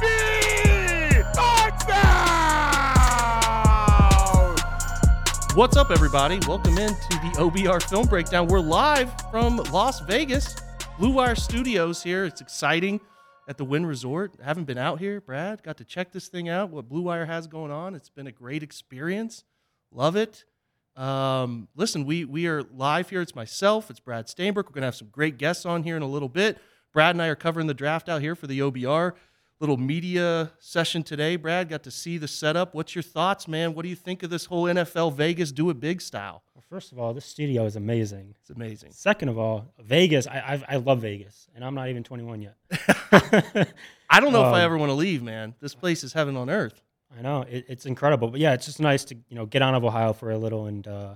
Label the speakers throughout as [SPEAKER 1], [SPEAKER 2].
[SPEAKER 1] baby!
[SPEAKER 2] What's up, everybody? Welcome into the OBR Film Breakdown. We're live from Las Vegas, Blue Wire Studios here. It's exciting at the Wynn Resort. Haven't been out here, Brad. Got to check this thing out, what Blue Wire has going on. It's been a great experience. Love it. Um, listen, we we are live here. It's myself, it's Brad Stainbrook. We're gonna have some great guests on here in a little bit. Brad and I are covering the draft out here for the OBR little media session today. Brad got to see the setup. What's your thoughts, man? What do you think of this whole NFL Vegas do it big style?
[SPEAKER 3] Well, first of all, this studio is amazing.
[SPEAKER 2] It's amazing.
[SPEAKER 3] Second of all, Vegas, I I've, I love Vegas, and I'm not even 21 yet.
[SPEAKER 2] I don't know if I
[SPEAKER 3] Um,
[SPEAKER 2] ever want to leave, man. This place is heaven on earth.
[SPEAKER 3] I know it, it's incredible, but yeah, it's just nice to you know get out of Ohio for a little and uh,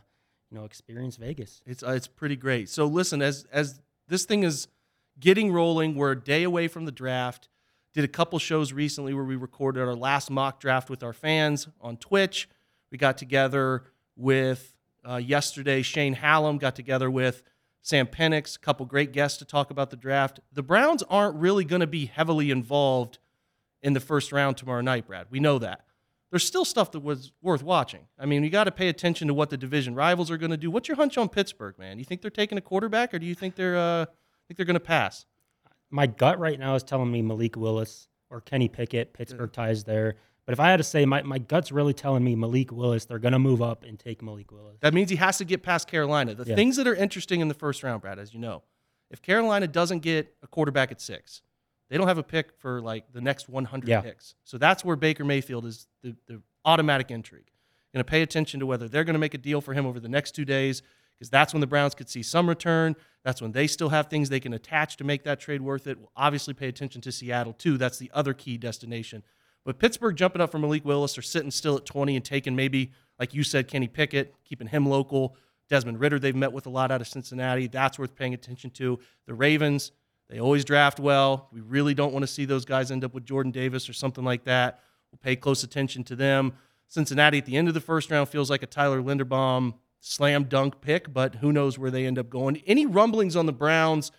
[SPEAKER 3] you know experience Vegas.
[SPEAKER 2] It's uh, it's pretty great. So listen, as as this thing is getting rolling, we're a day away from the draft. Did a couple shows recently where we recorded our last mock draft with our fans on Twitch. We got together with uh, yesterday. Shane Hallam got together with Sam Penix. A couple great guests to talk about the draft. The Browns aren't really going to be heavily involved in the first round tomorrow night, Brad. We know that. There's still stuff that was worth watching. I mean, you got to pay attention to what the division rivals are going to do. What's your hunch on Pittsburgh, man? You think they're taking a quarterback, or do you think they're uh, think they're going to pass?
[SPEAKER 3] My gut right now is telling me Malik Willis or Kenny Pickett. Mm. Pittsburgh ties there. But if I had to say, my, my gut's really telling me Malik Willis. They're going to move up and take Malik Willis.
[SPEAKER 2] That means he has to get past Carolina. The
[SPEAKER 3] Yeah.
[SPEAKER 2] things that are interesting in the first round, Brad, as you know, if Carolina doesn't get a quarterback at six, they don't have a pick for like the next 100
[SPEAKER 3] Yeah.
[SPEAKER 2] picks. So that's where Baker Mayfield is the, the automatic intrigue. Going to pay attention to whether they're going to make a deal for him over the next two days, because that's when the Browns could see some return. That's when they still have things they can attach to make that trade worth it. We'll obviously pay attention to Seattle too. That's the other key destination. But Pittsburgh jumping up for Malik Willis or sitting still at 20 and taking maybe, like you said, Kenny Pickett, keeping him local. Desmond Ridder, they've met with a lot out of Cincinnati. That's worth paying attention to. The Ravens, they always draft well. We really don't want to see those guys end up with Jordan Davis or something like that. We'll pay close attention to them. Cincinnati at the end of the first round feels like a Tyler Linderbaum slam dunk pick, but who knows where they end up going. Any rumblings on the Browns?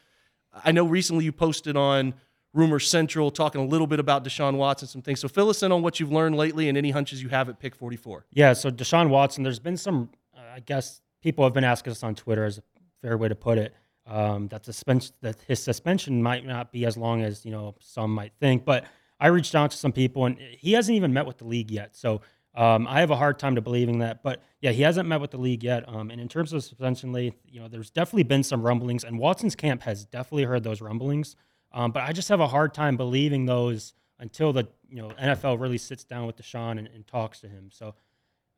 [SPEAKER 2] I know recently you posted on Rumor Central talking a little bit about Deshaun Watson, some things. So fill us in on what you've learned lately and any hunches you have at pick 44.
[SPEAKER 3] Yeah, so Deshaun Watson, there's been some, uh, I guess people have been asking us on Twitter, is a fair way to put it, um, that, suspension, that his suspension might not be as long as, you know, some might think. But I reached out to some people, and he hasn't even met with the league yet. So um, I have a hard time to believing that. But yeah, he hasn't met with the league yet. Um, and in terms of suspension length, you know, there's definitely been some rumblings, and Watson's camp has definitely heard those rumblings. Um, but I just have a hard time believing those until the you know NFL really sits down with Deshaun and, and talks to him. So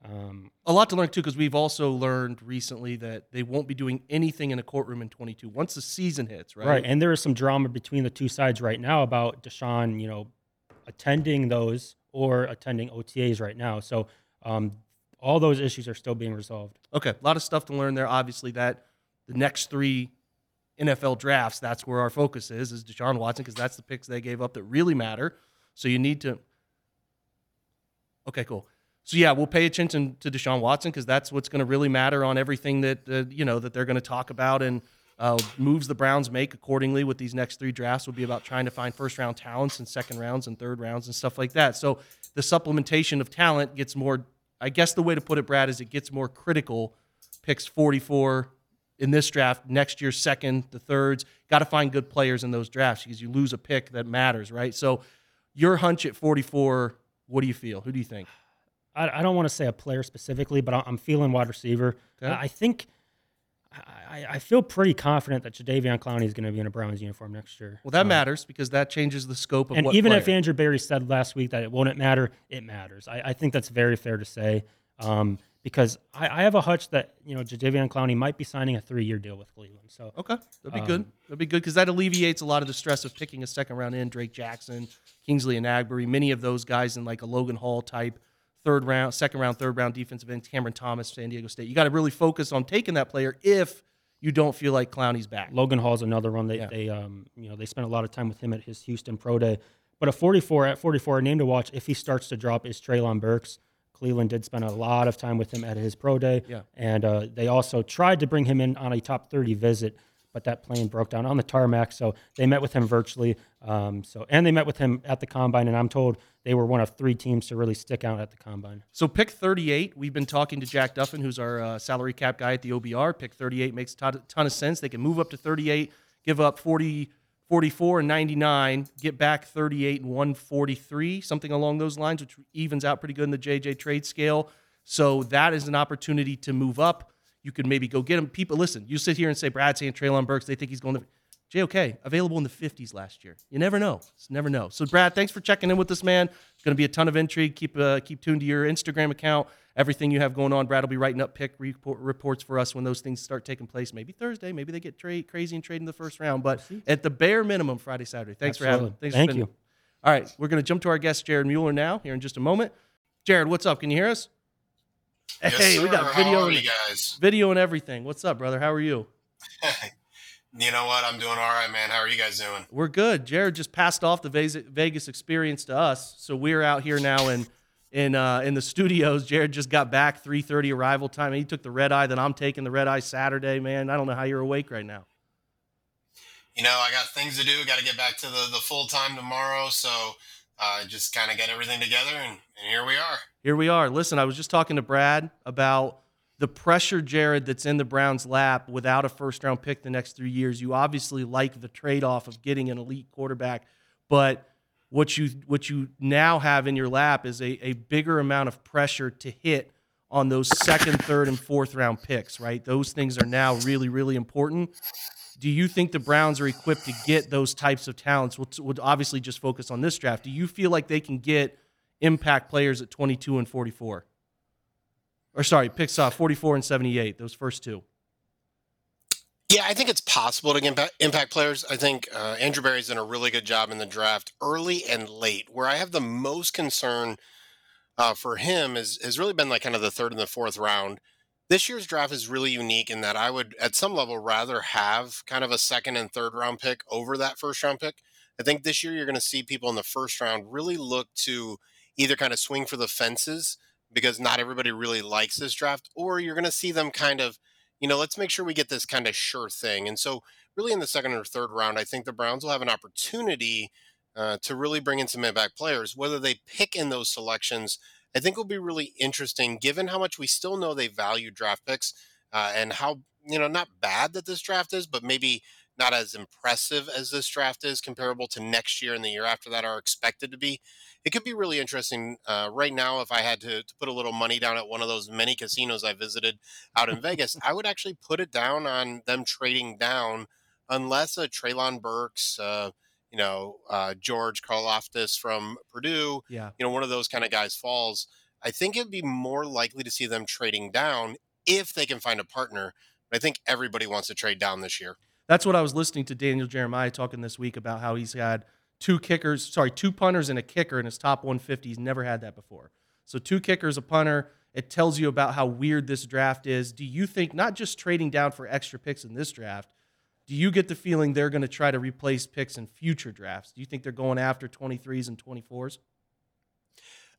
[SPEAKER 3] um,
[SPEAKER 2] A lot to learn too, because we've also learned recently that they won't be doing anything in a courtroom in 22 once the season hits, right?
[SPEAKER 3] right. and there is some drama between the two sides right now about Deshaun, you know, attending those or attending OTAs right now. So um, all those issues are still being resolved.
[SPEAKER 2] Okay, a lot of stuff to learn there. Obviously, that the next three NFL drafts, that's where our focus is, is Deshaun Watson, because that's the picks they gave up that really matter. So you need to. Okay, cool. So yeah, we'll pay attention to Deshaun Watson because that's what's going to really matter on everything that uh, you know that they're going to talk about and uh, moves the Browns make accordingly with these next three drafts will be about trying to find first round talents and second rounds and third rounds and stuff like that. So the supplementation of talent gets more. I guess the way to put it, Brad, is it gets more critical. Picks 44 in this draft, next year, second, the thirds. Got to find good players in those drafts because you lose a pick that matters, right? So your hunch at 44, what do you feel? Who do you think?
[SPEAKER 3] I, I don't want to say a player specifically, but I'm feeling wide receiver.
[SPEAKER 2] Okay.
[SPEAKER 3] I think I, I feel pretty confident that Jadeveon Clowney is going to be in a Browns uniform next year.
[SPEAKER 2] Well, that
[SPEAKER 3] Um,
[SPEAKER 2] matters because that changes the scope of
[SPEAKER 3] And even
[SPEAKER 2] player.
[SPEAKER 3] if Andrew Berry said last week that it won't matter, it matters. I, I think that's very fair to say um, because I, I have a hunch that you know Jadeveon Clowney might be signing a three-year deal with Cleveland. So
[SPEAKER 2] Okay, that'd be good.
[SPEAKER 3] Um,
[SPEAKER 2] That'd be good because that alleviates a lot of the stress of picking a second round in Drake Jackson, Kingsley Enagbare, many of those guys in like a Logan Hall type third round, second round, third round defensive end, Cameron Thomas, San Diego State. You got to really focus on taking that player if you don't feel like Clowney's back.
[SPEAKER 3] Logan Hall's another one. They
[SPEAKER 2] Yeah.
[SPEAKER 3] they um you know they spent a lot of time with him at his Houston Pro Day. But a 44 at 44, a name to watch if he starts to drop is Treylon Burks. Cleveland did spend a lot of time with him at his pro day.
[SPEAKER 2] Yeah.
[SPEAKER 3] And uh, they also tried to bring him in on a top 30 visit, but that plane broke down on the tarmac. So they met with him virtually. Um, so and they met with him at the combine, and I'm told they were one of three teams to really stick out at the combine.
[SPEAKER 2] So pick 38. We've been talking to Jack Duffin, who's our uh, salary cap guy at the OBR. Pick 38 makes a ton, of sense. They can move up to 38, give up 40, 44 and 99, get back 38 and 143, something along those lines, which evens out pretty good in the JJ trade scale. So that is an opportunity to move up. You could maybe go get him. People, listen, you sit here and say Brad saying Treylon Burks, they think he's going to. JOK, available in the 50s last year. You never know. Just never know. So, Brad, thanks for checking in with this man. It's going to be a ton of intrigue. Keep uh, keep tuned to your Instagram account. Everything you have going on, Brad will be writing up pick report, reports for us when those things start taking place. Maybe Thursday. Maybe they get tra- crazy and trade in the first round. But at the bare minimum, Friday, Saturday. Thanks
[SPEAKER 3] Absolutely.
[SPEAKER 2] for having. Thanks
[SPEAKER 3] Thank
[SPEAKER 2] for
[SPEAKER 3] you.
[SPEAKER 2] All right, we're going to jump to our guest, Jared Mueller, now here in just a moment. Jared, what's up? Can you hear us?
[SPEAKER 1] Yes,
[SPEAKER 2] hey, we got video and
[SPEAKER 1] guys?
[SPEAKER 2] video and everything. What's up, brother? How are you?
[SPEAKER 1] you know what? I'm doing all right, man. How are you guys doing?
[SPEAKER 2] We're good. Jared just passed off the Vegas Vegas experience to us, so we're out here now in in uh, in the studios. Jared just got back 3:30 arrival time. He took the red eye. Then I'm taking the red eye Saturday. Man, I don't know how you're awake right now.
[SPEAKER 1] You know, I got things to do. Got to get back to the, the full time tomorrow. So uh, just kind of get everything together, and, and here we are.
[SPEAKER 2] Here we are. Listen, I was just talking to Brad about the pressure, Jared, that's in the Browns' lap without a first round pick the next three years. You obviously like the trade off of getting an elite quarterback, but what you what you now have in your lap is a, a bigger amount of pressure to hit on those second, third, and fourth round picks, right? Those things are now really, really important. Do you think the Browns are equipped to get those types of talents? We'll, we'll obviously just focus on this draft. Do you feel like they can get impact players at 22 and 44? Or sorry, picks off 44 and 78, those first two.
[SPEAKER 1] Yeah, I think it's possible to get impact, players. I think uh, Andrew Berry's done a really good job in the draft, early and late. Where I have the most concern uh, for him is has really been like kind of the third and the fourth round. This year's draft is really unique in that I would, at some level, rather have kind of a second and third round pick over that first round pick. I think this year you're going to see people in the first round really look to either kind of swing for the fences because not everybody really likes this draft, or you're going to see them kind of you know, let's make sure we get this kind of sure thing. And so, really, in the second or third round, I think the Browns will have an opportunity uh, to really bring in some impact players. Whether they pick in those selections, I think will be really interesting, given how much we still know they value draft picks uh, and how you know not bad that this draft is, but maybe not as impressive as this draft is, comparable to next year and the year after that are expected to be. It could be really interesting. Uh, right now, if I had to, to, put a little money down at one of those many casinos I visited out in Vegas, I would actually put it down on them trading down, unless a Treylon Burks, uh, you know, uh, George Karlaftis from Purdue,
[SPEAKER 2] yeah.
[SPEAKER 1] you know, one of those kind of guys falls. I think it'd be more likely to see them trading down if they can find a partner. But I think everybody wants to trade down this year.
[SPEAKER 2] That's what I was listening to Daniel Jeremiah talking this week about how he's had two kickers, sorry, two punters and a kicker in his top 150. He's never had that before. So two kickers, a punter. It tells you about how weird this draft is. Do you think not just trading down for extra picks in this draft? Do you get the feeling they're going to try to replace picks in future drafts? Do you think they're going after 23s and 24s?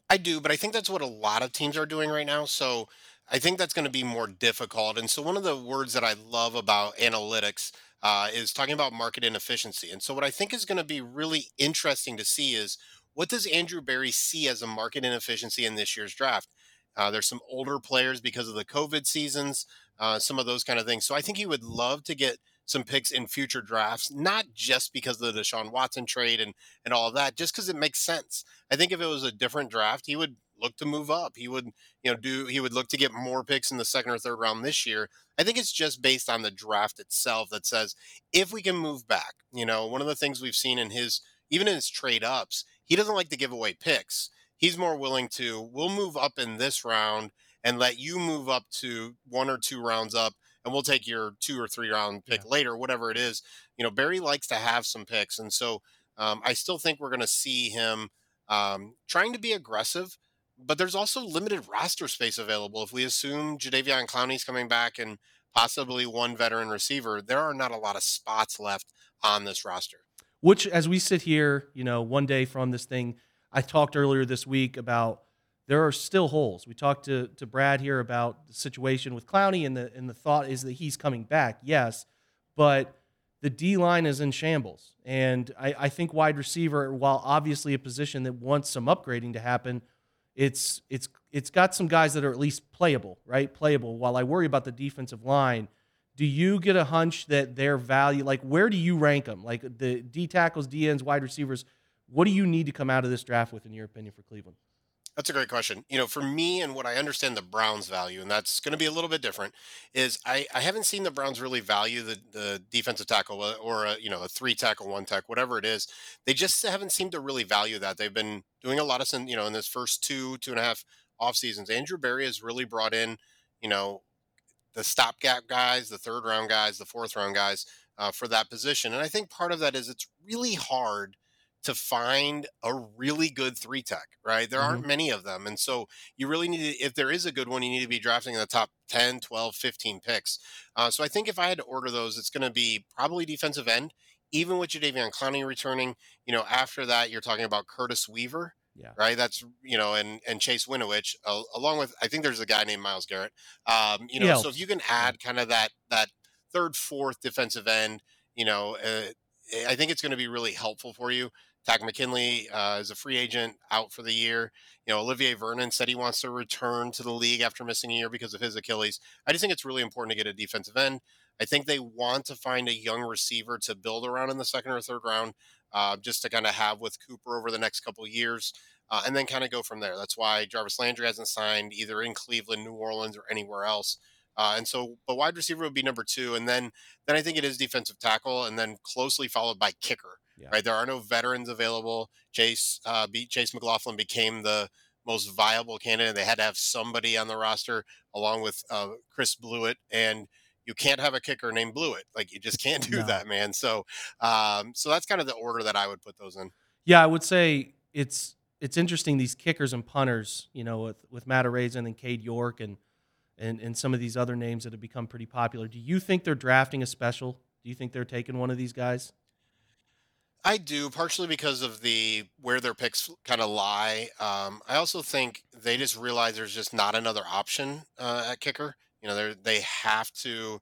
[SPEAKER 1] I do, but I think that's what a lot of teams are doing right now. So I think that's going to be more difficult. And so one of the words that I love about analytics uh, is talking about market inefficiency. And so what I think is going to be really interesting to see is what does Andrew Berry see as a market inefficiency in this year's draft? Uh, there's some older players because of the COVID seasons, uh, some of those kind of things. So I think he would love to get some picks in future drafts, not just because of the Deshaun Watson trade and and all of that, just because it makes sense. I think if it was a different draft, he would look to move up. He would, you know, do he would look to get more picks in the second or third round this year. I think it's just based on the draft itself that says if we can move back. You know, one of the things we've seen in his even in his trade ups, he doesn't like to give away picks. He's more willing to we'll move up in this round and let you move up to one or two rounds up and we'll take your two or three round pick yeah. later, whatever it is. You know, Berry likes to have some picks. And so um, I still think we're going to see him um, trying to be aggressive, but there's also limited roster space available. If we assume Jadeveon Clowney's coming back and possibly one veteran receiver, there are not a lot of spots left on this roster.
[SPEAKER 2] Which, as we sit here, you know, one day from this thing, I talked earlier this week about there are still holes. We talked to, to Brad here about the situation with Clowney, and the and the thought is that he's coming back, yes, but the D line is in shambles. And I, I think wide receiver, while obviously a position that wants some upgrading to happen, it's it's it's got some guys that are at least playable, right? Playable. While I worry about the defensive line, do you get a hunch that their value, like where do you rank them? Like the D tackles, D ends, wide receivers, what do you need to come out of this draft with, in your opinion, for Cleveland?
[SPEAKER 1] That's a great question. You know, for me and what I understand the Browns value, and that's going to be a little bit different, is I, I haven't seen the Browns really value the, the defensive tackle uh, or a, you know a three tackle one tech whatever it is. They just haven't seemed to really value that. They've been doing a lot of you know in this first two two and a half off seasons. Andrew Berry has really brought in you know the stopgap guys, the third round guys, the fourth round guys uh, for that position, and I think part of that is it's really hard to find a really good three tech, right? There aren't
[SPEAKER 2] Mm-hmm.
[SPEAKER 1] many of them. And so you really need to, if there is a good one, you need to be drafting in the top 10, 12, 15 picks. Uh, so I think if I had to order those, it's going to be probably defensive end, even with Jadeveon Clowney returning. You know, after that, you're talking about Curtis Weaver.
[SPEAKER 2] Yeah.
[SPEAKER 1] Right. That's, you know, and, and Chase Winovich, uh, along with, I think there's a guy named Myles Garrett. Um, you know, so if you can add kind of that, that third, fourth defensive end, you know, uh, I think it's going to be really helpful for you. Takk McKinley uh, is a free agent out for the year. You know, Olivier Vernon said he wants to return to the league after missing a year because of his Achilles. I just think it's really important to get a defensive end. I think they want to find a young receiver to build around in the second or third round, uh, just to kind of have with Cooper over the next couple of years, uh, and then kind of go from there. That's why Jarvis Landry hasn't signed either in Cleveland, New Orleans, or anywhere else. Uh, and so, but wide receiver would be number two, and then then I think it is defensive tackle, and then closely followed by kicker.
[SPEAKER 2] Yeah.
[SPEAKER 1] Right, there are no veterans available. Chase uh, be, Chase McLaughlin became the most viable candidate. They had to have somebody on the roster along with uh, Chris Blewitt, and you can't have a kicker named Blewitt. Like you just can't do
[SPEAKER 2] No.
[SPEAKER 1] that, man. So, um, so that's kind of the order that I would put those in.
[SPEAKER 2] Yeah, I would say it's it's interesting these kickers and punters, you know, with with Matt Araiza and Cade York and and and some of these other names that have become pretty popular. Do you think they're drafting a special? Do you think they're taking one of these guys?
[SPEAKER 1] I do, partially because of the where their picks kind of lie. Um, I also think they just realize there's just not another option uh, at kicker. You know, they they have to.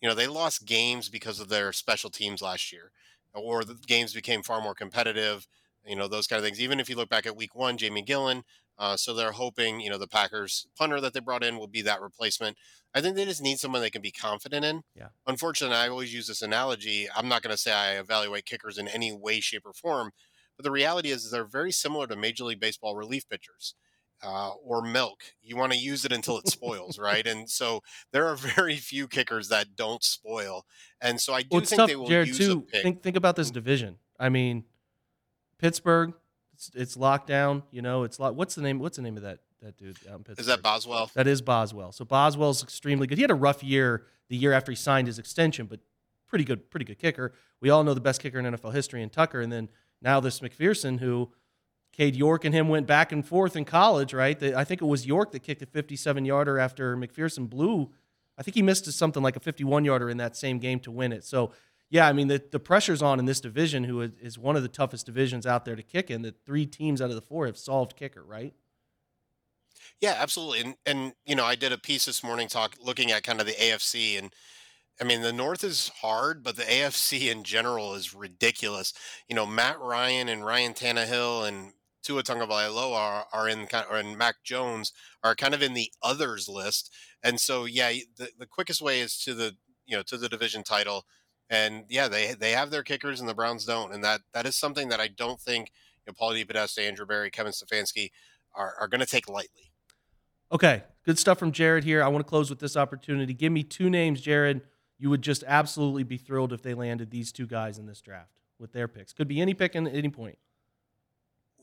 [SPEAKER 1] You know, they lost games because of their special teams last year, or the games became far more competitive. You know, those kind of things. Even if you look back at Week One, Jamie Gillan. Uh, so they're hoping, you know, the Packers punter that they brought in will be that replacement. I think they just need someone they can be confident in.
[SPEAKER 2] Yeah.
[SPEAKER 1] Unfortunately, I always use this analogy. I'm not going to say I evaluate kickers in any way, shape, or form, but the reality is they're very similar to Major League Baseball relief pitchers. Uh, or milk. You want to use it until it spoils, right? And so there are very few kickers that don't spoil. And so I do
[SPEAKER 2] Well,
[SPEAKER 1] think
[SPEAKER 2] tough,
[SPEAKER 1] they will
[SPEAKER 2] Jared.
[SPEAKER 1] use
[SPEAKER 2] Too
[SPEAKER 1] a pick.
[SPEAKER 2] think think about this division. I mean, Pittsburgh, it's, it's locked down. You know, it's what's the name? What's the name of that that dude out in Pittsburgh?
[SPEAKER 1] Is that Boswell?
[SPEAKER 2] That is Boswell. So Boswell's extremely good. He had a rough year the year after he signed his extension, but pretty good, pretty good kicker. We all know the best kicker in NFL history in Tucker, and then now this McPherson, who Cade York and him went back and forth in college, right? The- I think it was York that kicked a 57 yarder after McPherson blew. I think he missed something like a 51 yarder in that same game to win it. So, yeah, I mean, the, the pressure's on in this division, who is, is one of the toughest divisions out there to kick in. That three teams out of the four have solved kicker, right?
[SPEAKER 1] Yeah, absolutely. And and you know, I did a piece this morning talk looking at kind of the AFC and I mean, the North is hard, but the AFC in general is ridiculous. You know, Matt Ryan and Ryan Tannehill and Tua Tagovailoa are, are in kind or and Mac Jones are kind of in the others list. And so, yeah, the, the quickest way is to the you know to the division title. And yeah, they they have their kickers and the Browns don't, and that that is something that I don't think you know, Paul DePodesta, Andrew Berry, Kevin Stefanski are are going to take lightly.
[SPEAKER 2] Okay, good stuff from Jared here. I want to close with this opportunity. Give me two names, Jared. You would just absolutely be thrilled if they landed these two guys in this draft with their picks. Could be any pick at any point.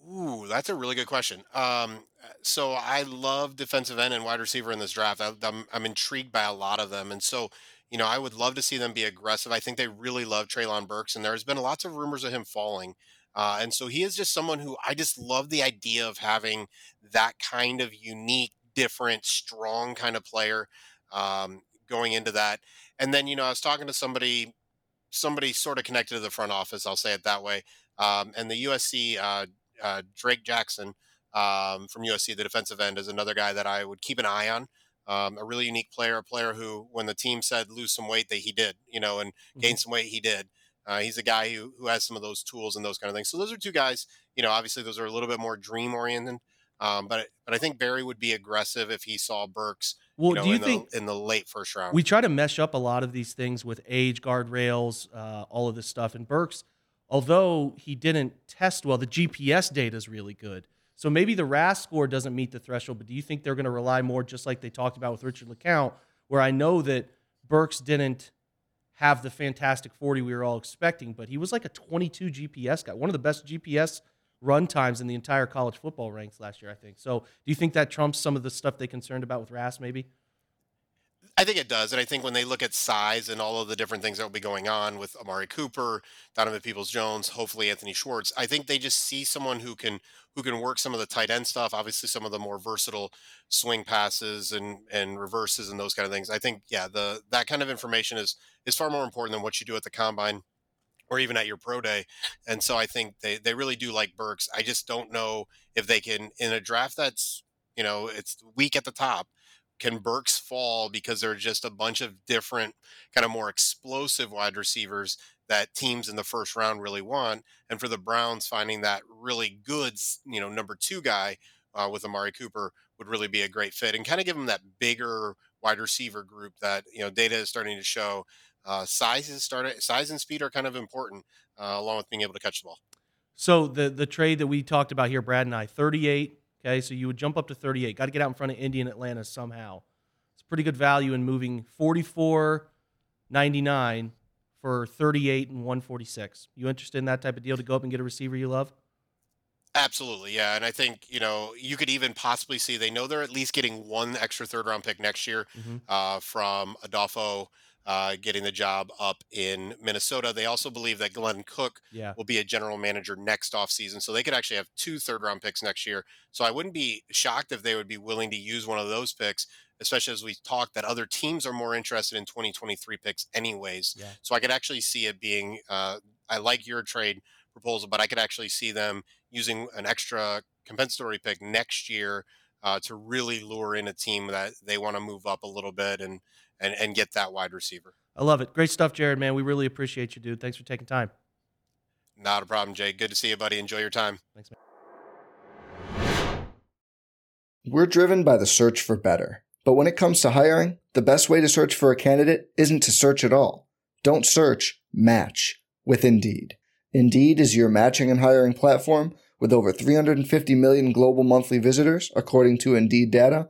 [SPEAKER 1] Ooh, that's a really good question. Um, so I love defensive end and wide receiver in this draft. I, I'm, I'm intrigued by a lot of them, and so you know I would love to see them be aggressive. I think they really love Treylon Burks, and there's been lots of rumors of him falling. Uh, and so he is just someone who I just love the idea of having that kind of unique, different, strong kind of player um, going into that. And then you know I was talking to somebody, somebody sort of connected to the front office. I'll say it that way. Um, and the USC uh, uh, Drake Jackson um, from USC, the defensive end, is another guy that I would keep an eye on. Um, a really unique player, a player who, when the team said lose some weight, that he did, you know, and gain some weight, he did. Uh, he's a guy who, who has some of those tools and those kind of things. So those are two guys. You know, obviously those are a little bit more dream oriented. Um, but but I think Berry would be aggressive if he saw Burks.
[SPEAKER 2] Well,
[SPEAKER 1] you know,
[SPEAKER 2] do you
[SPEAKER 1] in
[SPEAKER 2] think
[SPEAKER 1] the, in the late first round?
[SPEAKER 2] we try to mesh up a lot of these things with age guardrails, uh, all of this stuff. And Burks, although he didn't test well, the GPS data is really good. So maybe the RAS score doesn't meet the threshold, but do you think they're going to rely more, just like they talked about with Richard LeCounte, where I know that Burks didn't have the fantastic 40 we were all expecting, but he was like a 22 GPS guy, one of the best GPS run times in the entire college football ranks last year, I think. So do you think that trumps some of the stuff they concerned about with RAS maybe?
[SPEAKER 1] I think it does, and I think when they look at size and all of the different things that will be going on with Amari Cooper, Donovan Peoples Jones, hopefully Anthony Schwartz, I think they just see someone who can who can work some of the tight end stuff, obviously some of the more versatile swing passes and and reverses and those kind of things. I think yeah, the that kind of information is is far more important than what you do at the combine or even at your pro day. And so I think they they really do like Burks. I just don't know if they can in a draft that's you know it's weak at the top can Burks fall because there are just a bunch of different kind of more explosive wide receivers that teams in the first round really want, and for the Browns finding that really good, you know, number two guy uh, with Amari Cooper would really be a great fit, and kind of give them that bigger wide receiver group that you know data is starting to show. Uh, size is started, size and speed are kind of important, uh, along with being able to catch the ball.
[SPEAKER 2] So the the trade that we talked about here, Brad and I, 38 Okay, so you would jump up to 38. Got to get out in front of Indy and Atlanta somehow. It's pretty good value in moving 44.99 for 38 and 146. You interested in that type of deal to go up and get a receiver you love?
[SPEAKER 1] Absolutely, yeah. And I think, you know, you could even possibly see they know they're at least getting one extra third round pick next year
[SPEAKER 2] mm-hmm.
[SPEAKER 1] uh, from Adofo uh, getting the job up in Minnesota. They also believe that Glenn Cook
[SPEAKER 2] yeah.
[SPEAKER 1] will be a general manager next offseason. So they could actually have two third round picks next year. So I wouldn't be shocked if they would be willing to use one of those picks, especially as we talk that other teams are more interested in 2023 picks, anyways.
[SPEAKER 2] Yeah.
[SPEAKER 1] So I could actually see it being, uh, I like your trade proposal, but I could actually see them using an extra compensatory pick next year. Uh, to really lure in a team that they want to move up a little bit and and, and get that wide receiver.
[SPEAKER 2] I love it. Great stuff, Jared, man. We really appreciate you, dude. Thanks for taking time.
[SPEAKER 1] Not a problem, Jay. Good to see you, buddy. Enjoy your time.
[SPEAKER 2] Thanks, man.
[SPEAKER 4] We're driven by the search for better. But when it comes to hiring, the best way to search for a candidate isn't to search at all. Don't search, match with Indeed. Indeed is your matching and hiring platform with over 350 million global monthly visitors, according to Indeed data,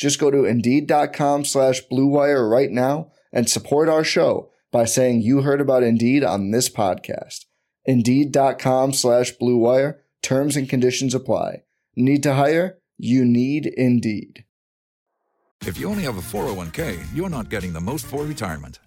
[SPEAKER 4] Just go to Indeed.com slash BlueWire right now and support our show by saying you heard about Indeed on this podcast. Indeed.com slash BlueWire. Terms and conditions apply. Need to hire? You need Indeed.
[SPEAKER 5] If you only have a 401k, you're not getting the most for retirement.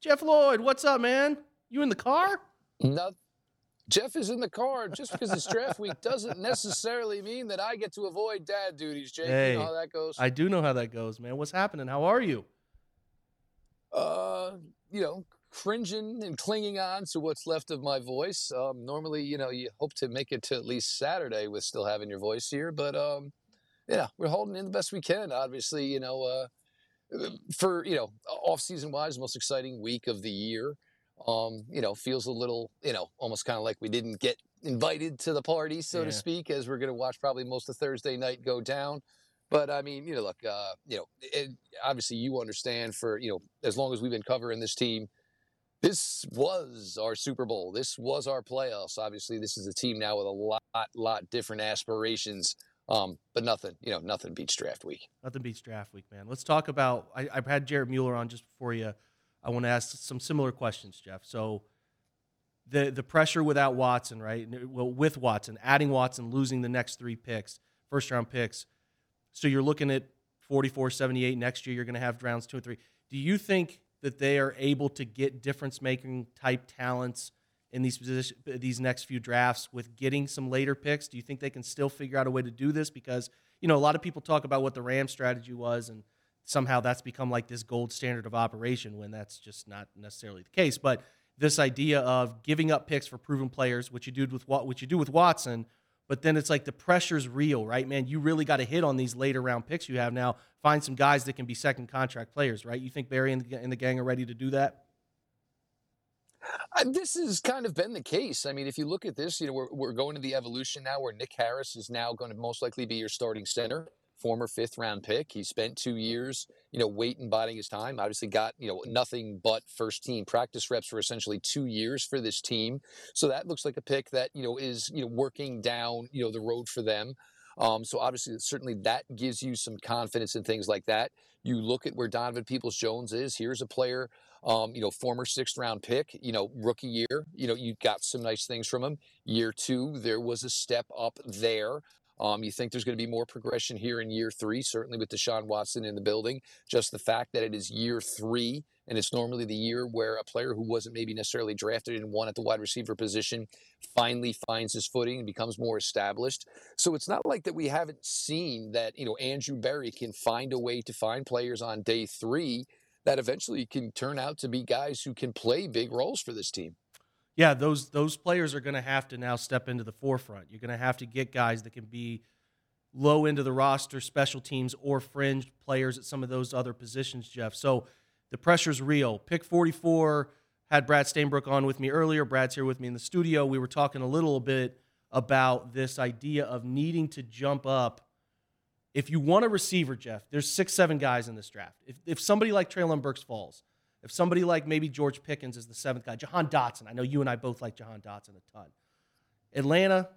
[SPEAKER 2] Jeff Lloyd, what's up, man? You in the car?
[SPEAKER 6] No, Jeff is in the car. Just because it's draft week doesn't necessarily mean that I get to avoid dad duties, Jake.
[SPEAKER 2] Hey,
[SPEAKER 6] you know how that goes.
[SPEAKER 2] I do know how that goes, man. What's happening? How are you?
[SPEAKER 6] uh, you know, cringing and clinging on to what's left of my voice. Um, normally, you know, you hope to make it to at least Saturday with still having your voice here, but um, yeah, we're holding in the best we can. Obviously, you know, uh, for you know, off season wise, most exciting week of the year. Um, you know, feels a little, you know, almost kind of like we didn't get invited to the party, so
[SPEAKER 2] Yeah.
[SPEAKER 6] to speak, as we're going to watch probably most of Thursday night go down. But I mean, you know, look, uh, you know, it, obviously you understand for you know as long as we've been covering this team, This was our Super Bowl. This was our playoffs. Obviously, this is a team now with a lot, lot different aspirations. Um, but nothing, you know, nothing beats draft week.
[SPEAKER 2] Nothing beats draft week, man. Let's talk about. I, I've had Jared Mueller on just before you. I want to ask some similar questions, Jeff. So, the the pressure without Watson, right? Well, with Watson, adding Watson, losing the next three picks, first round picks. So you're looking at 44, 78 next year. You're going to have rounds two and three. Do you think that they are able to get difference making type talents in these position, these next few drafts with getting some later picks? Do you think they can still figure out a way to do this? Because you know a lot of people talk about what the Ram strategy was, and somehow that's become like this gold standard of operation when that's just not necessarily the case. But this idea of giving up picks for proven players, which you do with what you do with Watson, but then it's like the pressure's real, right, man? You really got to hit on these later round picks you have now. Find some guys that can be second contract players, right? You think Berry and the, and the gang are ready to do that?
[SPEAKER 6] This has kind of been the case. I mean, if you look at this, you know, we're, we're going to the evolution now where Nick Harris is now going to most likely be your starting center former fifth round pick. He spent two years, you know, waiting, biding his time. Obviously, got you know nothing but first team practice reps for essentially two years for this team. So that looks like a pick that you know is you know working down you know the road for them. Um, so obviously, certainly that gives you some confidence in things like that. You look at where Donovan Peoples Jones is. Here's a player, um, you know, former sixth round pick, you know, rookie year. You know, you got some nice things from him. Year two, there was a step up there. Um, you think there's going to be more progression here in year three, certainly with Deshaun Watson in the building. Just the fact that it is year three, and it's normally the year where a player who wasn't maybe necessarily drafted and one at the wide receiver position finally finds his footing and becomes more established. So it's not like that we haven't seen that, you know, Andrew Berry can find a way to find players on day three that eventually can turn out to be guys who can play big roles for this team
[SPEAKER 2] yeah, those those players are going to have to now step into the forefront. You're going to have to get guys that can be low into the roster, special teams, or fringe players at some of those other positions, Jeff. So the pressure's real. Pick 44 had Brad Stainbrook on with me earlier. Brad's here with me in the studio. We were talking a little bit about this idea of needing to jump up. If you want a receiver, Jeff, there's six, seven guys in this draft. If, if somebody like Treylon Burks falls, if somebody like maybe George Pickens is the seventh guy, Jahan Dotson, I know you and I both like Jahan Dotson a ton. Atlanta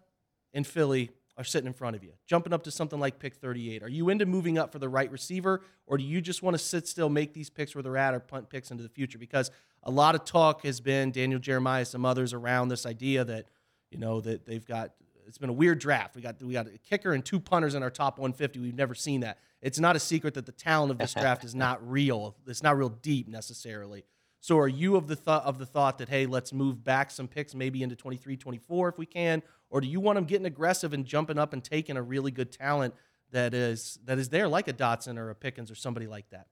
[SPEAKER 2] and Philly are sitting in front of you, jumping up to something like pick 38. Are you into moving up for the right receiver, or do you just want to sit still, make these picks where they're at, or punt picks into the future? Because a lot of talk has been Daniel Jeremiah, some others around this idea that you know that they've got. It's been a weird draft. We got we got a kicker and two punters in our top 150. We've never seen that it's not a secret that the talent of this draft is not real. It's not real deep necessarily. So are you of the thought of the thought that hey, let's move back some picks maybe into 23, 24 if we can, or do you want them getting aggressive and jumping up and taking a really good talent that is that is there like a Dotson or a Pickens or somebody like that?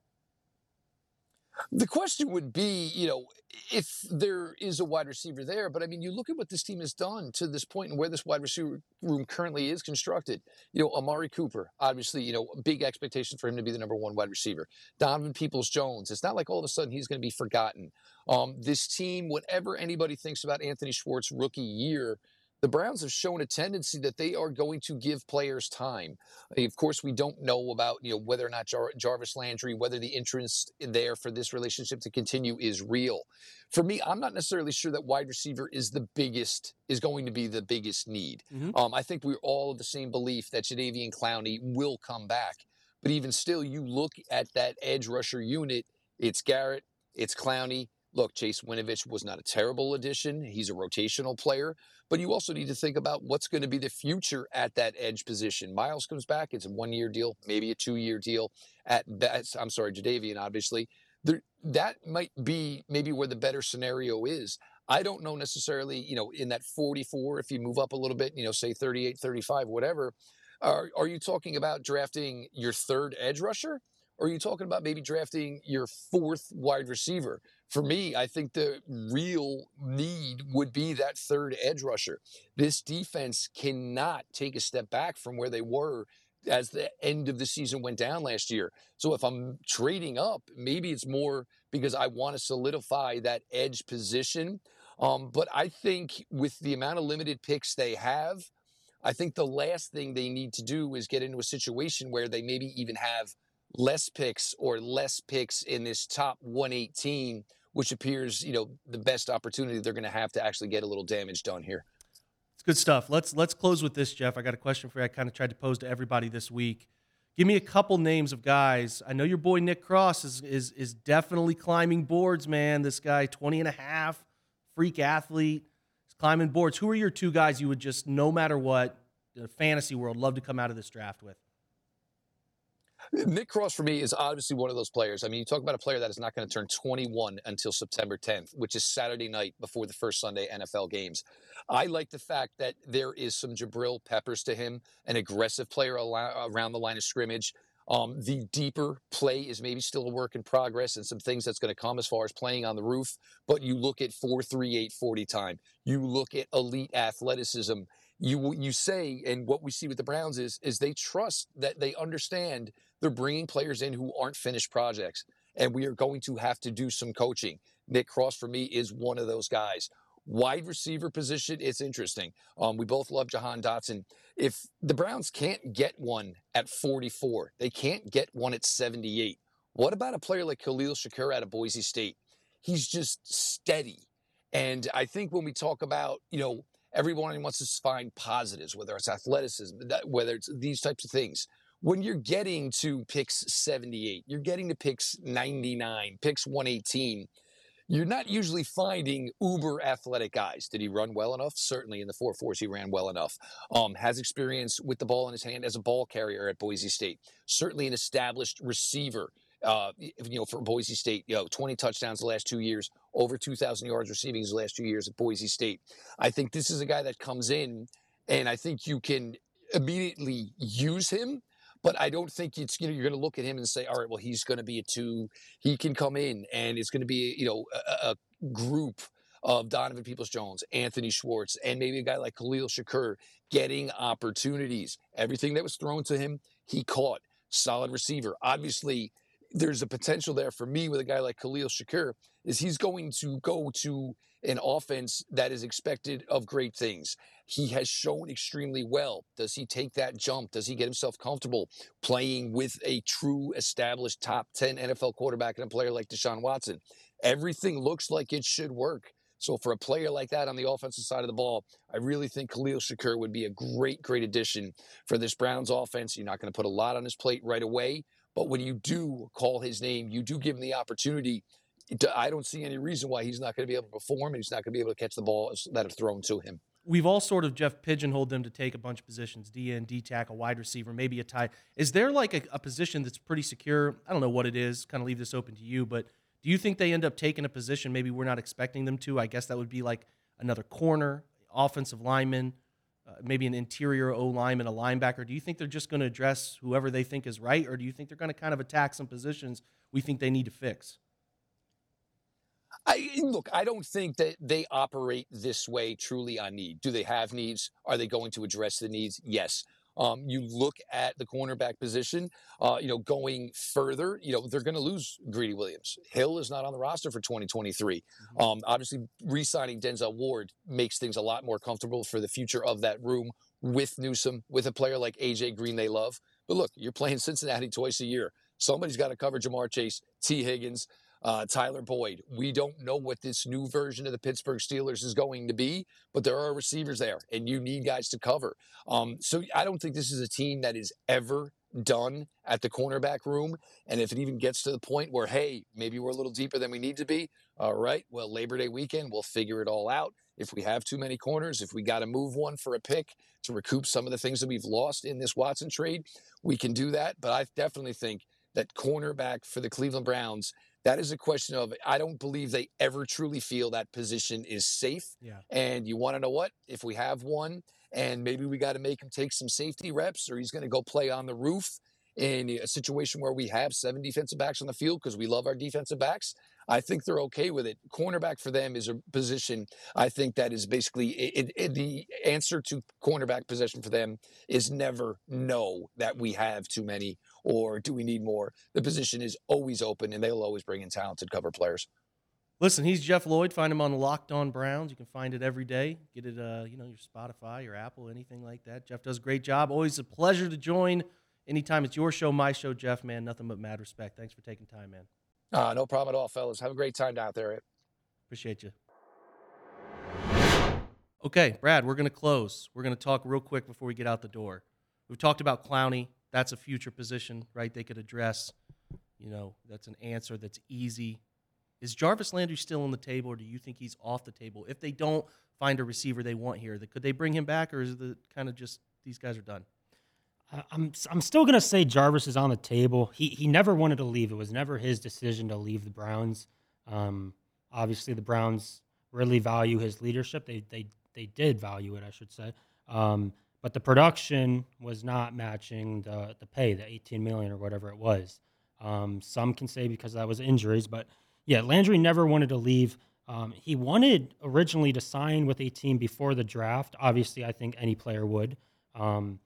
[SPEAKER 6] The question would be, you know, if there is a wide receiver there, but I mean, you look at what this team has done to this point and where this wide receiver room currently is constructed. You know, Amari Cooper, obviously, you know, big expectations for him to be the number one wide receiver. Donovan Peoples Jones, it's not like all of a sudden he's going to be forgotten. Um, this team, whatever anybody thinks about Anthony Schwartz rookie year, the Browns have shown a tendency that they are going to give players time. Of course, we don't know about you know whether or not Jar- Jarvis Landry, whether the interest there for this relationship to continue is real. For me, I'm not necessarily sure that wide receiver is the biggest is going to be the biggest need. Mm-hmm. Um, I think we're all of the same belief that Jadeveon Clowney will come back, but even still, you look at that edge rusher unit. It's Garrett, it's Clowney, Look, Chase Winovich was not a terrible addition. He's a rotational player, but you also need to think about what's going to be the future at that edge position. Myles comes back; it's a one-year deal, maybe a two-year deal. At best, I'm sorry, Jadeveon, obviously. There, that might be maybe where the better scenario is. I don't know necessarily, you know, in that 44, if you move up a little bit, you know, say 38, 35, whatever. Are, are you talking about drafting your third edge rusher? Or are you talking about maybe drafting your fourth wide receiver? For me, I think the real need would be that third edge rusher. This defense cannot take a step back from where they were as the end of the season went down last year. So if I'm trading up, maybe it's more because I want to solidify that edge position. Um, but I think with the amount of limited picks they have, I think the last thing they need to do is get into a situation where they maybe even have less picks or less picks in this top 118 which appears, you know, the best opportunity they're going to have to actually get a little damage done here.
[SPEAKER 2] It's good stuff. Let's let's close with this, Jeff. I got a question for you. I kind of tried to pose to everybody this week. Give me a couple names of guys. I know your boy Nick Cross is is is definitely climbing boards, man. This guy 20 and a half, freak athlete. Climbing boards. Who are your two guys you would just no matter what, the fantasy world love to come out of this draft with?
[SPEAKER 6] Nick Cross for me is obviously one of those players. I mean, you talk about a player that is not going to turn 21 until September 10th, which is Saturday night before the first Sunday NFL games. I like the fact that there is some Jabril Peppers to him, an aggressive player around the line of scrimmage. Um, the deeper play is maybe still a work in progress and some things that's going to come as far as playing on the roof. But you look at 4 3 8 40 time, you look at elite athleticism. You, you say, and what we see with the Browns is, is they trust that they understand they're bringing players in who aren't finished projects, and we are going to have to do some coaching. Nick Cross, for me, is one of those guys. Wide receiver position, it's interesting. Um, we both love Jahan Dotson. If the Browns can't get one at 44, they can't get one at 78. What about a player like Khalil Shakir out of Boise State? He's just steady. And I think when we talk about, you know, everyone wants to find positives, whether it's athleticism, whether it's these types of things when you're getting to picks 78, you're getting to picks 99, picks 118, you're not usually finding uber athletic guys. Did he run well enough? Certainly in the 4 4s, he ran well enough. Um, has experience with the ball in his hand as a ball carrier at Boise State. Certainly an established receiver. Uh, you know, for Boise State, you know, 20 touchdowns the last two years, over 2,000 yards receiving the last two years at Boise State. I think this is a guy that comes in, and I think you can immediately use him but I don't think it's you know you're going to look at him and say, all right, well he's going to be a two. He can come in and it's going to be you know a, a group of Donovan Peoples Jones, Anthony Schwartz, and maybe a guy like Khalil Shakir getting opportunities. Everything that was thrown to him, he caught. Solid receiver. Obviously, there's a potential there for me with a guy like Khalil Shakir is he's going to go to an offense that is expected of great things. He has shown extremely well. Does he take that jump? Does he get himself comfortable playing with a true established top 10 NFL quarterback and a player like Deshaun Watson? Everything looks like it should work. So for a player like that on the offensive side of the ball, I really think Khalil Shakir would be a great, great addition for this Browns offense. You're not going to put a lot on his plate right away, but when you do call his name, you do give him the opportunity. I don't see any reason why he's not going to be able to perform and he's not going to be able to catch the balls that are thrown to him.
[SPEAKER 2] We've all sort of Jeff pigeonholed them to take a bunch of positions: D DN, D tackle, wide receiver, maybe a tie. Is there like a, a position that's pretty secure? I don't know what it is. Kind of leave this open to you, but do you think they end up taking a position maybe we're not expecting them to? I guess that would be like another corner, offensive lineman, uh, maybe an interior O line and a linebacker? Do you think they're just going to address whoever they think is right, or do you think they're going to kind of attack some positions we think they need to fix?
[SPEAKER 6] I, look, I don't think that they operate this way truly on need. Do they have needs? Are they going to address the needs? Yes. Um, you look at the cornerback position, uh, you know, going further, you know, they're going to lose Greedy Williams. Hill is not on the roster for 2023. Mm-hmm. Um, obviously, re signing Denzel Ward makes things a lot more comfortable for the future of that room with Newsome, with a player like AJ Green they love. But look, you're playing Cincinnati twice a year. Somebody's got to cover Ja'Marr Chase, Tee Higgins uh, Tyler Boyd. We don't know what this new version of the Pittsburgh Steelers is going to be, but there are receivers there, and you need guys to cover. Um, so I don't think this is a team that is ever done at the cornerback room. And if it even gets to the point where, hey, maybe we're a little deeper than we need to be, all right, well, Labor Day weekend, we'll figure it all out. If we have too many corners, if we got to move one for a pick to recoup some of the things that we've lost in this Watson trade, we can do that. But I definitely think that cornerback for the Cleveland Browns that is a question of I don't believe they ever truly feel that position is safe.
[SPEAKER 2] Yeah.
[SPEAKER 6] And you want to know what? If we have one and maybe we got to make him take some safety reps or he's going to go play on the roof in a situation where we have seven defensive backs on the field because we love our defensive backs, I think they're okay with it. Cornerback for them is a position I think that is basically it, it, the answer to cornerback position for them is never no that we have too many or do we need more? The position is always open and they'll always bring in talented cover players.
[SPEAKER 2] Listen, he's Jeff Lloyd. Find him on Locked On Browns. You can find it every day. Get it, uh, you know, your Spotify, your Apple, anything like that. Jeff does a great job. Always a pleasure to join. Anytime it's your show, my show, Jeff. Man, nothing but mad respect. Thanks for taking time, man.
[SPEAKER 6] Uh, no problem at all, fellas. Have a great time out there.
[SPEAKER 2] Appreciate you. Okay, Brad, we're going to close. We're going to talk real quick before we get out the door. We've talked about Clowney. That's a future position, right? They could address. You know, that's an answer that's easy. Is Jarvis Landry still on the table, or do you think he's off the table? If they don't find a receiver they want here, could they bring him back, or is it kind of just these guys are done?
[SPEAKER 3] I'm I'm still gonna say Jarvis is on the table. He he never wanted to leave. It was never his decision to leave the Browns. Um, obviously, the Browns really value his leadership. They they they did value it, I should say. Um, but the production was not matching the the pay, the 18 million or whatever it was. Um, some can say because that was injuries, but yeah, Landry never wanted to leave. Um, he wanted originally to sign with a team before the draft. Obviously, I think any player would. Um,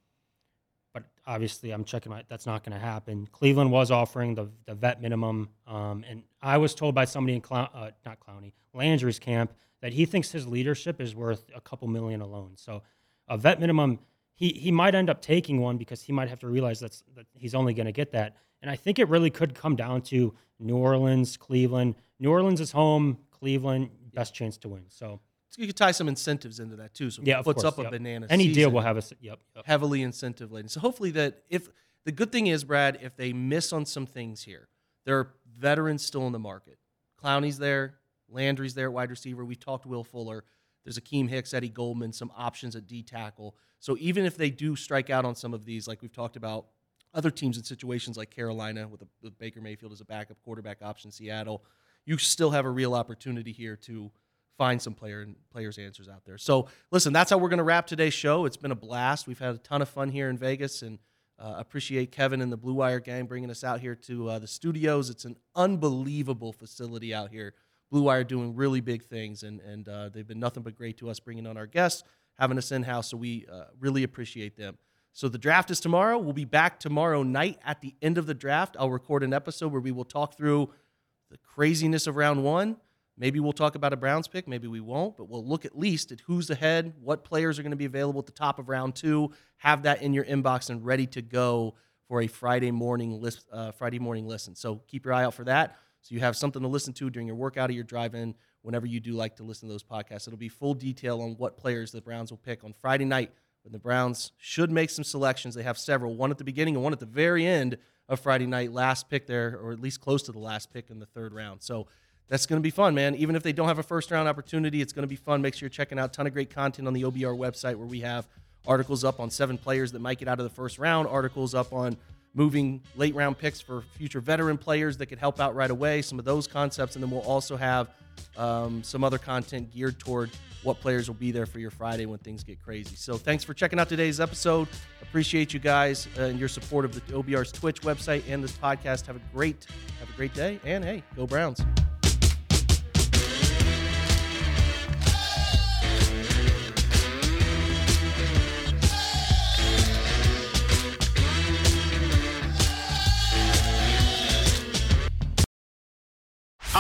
[SPEAKER 3] but obviously I'm checking my that's not going to happen. Cleveland was offering the the vet minimum, um, and I was told by somebody in Clown, uh, not Clowney Landry's camp that he thinks his leadership is worth a couple million alone. So a vet minimum, he he might end up taking one because he might have to realize that's that he's only going to get that. And I think it really could come down to New Orleans, Cleveland. New Orleans is home. Cleveland, best chance to win. So
[SPEAKER 2] you could tie some incentives into that too. So
[SPEAKER 3] yeah,
[SPEAKER 2] puts
[SPEAKER 3] course,
[SPEAKER 2] up a banana.
[SPEAKER 3] Any deal will have a yep. yep.
[SPEAKER 2] heavily incentive laden. So hopefully that if the good thing is, Brad, if they miss on some things here, there are veterans still in the market. Clowney's there, Landry's there wide receiver. We talked Will Fuller. There's Akiem Hicks, Eddie Goldman, some options at D tackle. So even if they do strike out on some of these, like we've talked about, other teams in situations like Carolina with, a, with Baker Mayfield as a backup quarterback option, Seattle, you still have a real opportunity here to find some player and players answers out there. So listen, that's how we're going to wrap today's show. It's been a blast. We've had a ton of fun here in Vegas, and uh, appreciate Kevin and the Blue Wire gang bringing us out here to uh, the studios. It's an unbelievable facility out here. Blue Wire doing really big things, and and uh, they've been nothing but great to us, bringing on our guests, having us in house. So we uh, really appreciate them. So the draft is tomorrow. We'll be back tomorrow night at the end of the draft. I'll record an episode where we will talk through the craziness of round one. Maybe we'll talk about a Browns pick, maybe we won't, but we'll look at least at who's ahead, what players are going to be available at the top of round two. Have that in your inbox and ready to go for a Friday morning list, uh, Friday morning listen. So keep your eye out for that, so you have something to listen to during your workout or your drive-in. Whenever you do like to listen to those podcasts, it'll be full detail on what players the Browns will pick on Friday night. When the Browns should make some selections, they have several, one at the beginning and one at the very end of Friday night. Last pick there, or at least close to the last pick in the third round. So that's going to be fun, man. Even if they don't have a first round opportunity, it's going to be fun. Make sure you're checking out a ton of great content on the OBR website where we have articles up on seven players that might get out of the first round, articles up on moving late round picks for future veteran players that could help out right away, some of those concepts. And then we'll also have um, some other content geared toward what players will be there for your Friday when things get crazy. So thanks for checking out today's episode. Appreciate you guys uh, and your support of the OBR's Twitch website and this podcast. Have a great, have a great day. And hey, go Browns.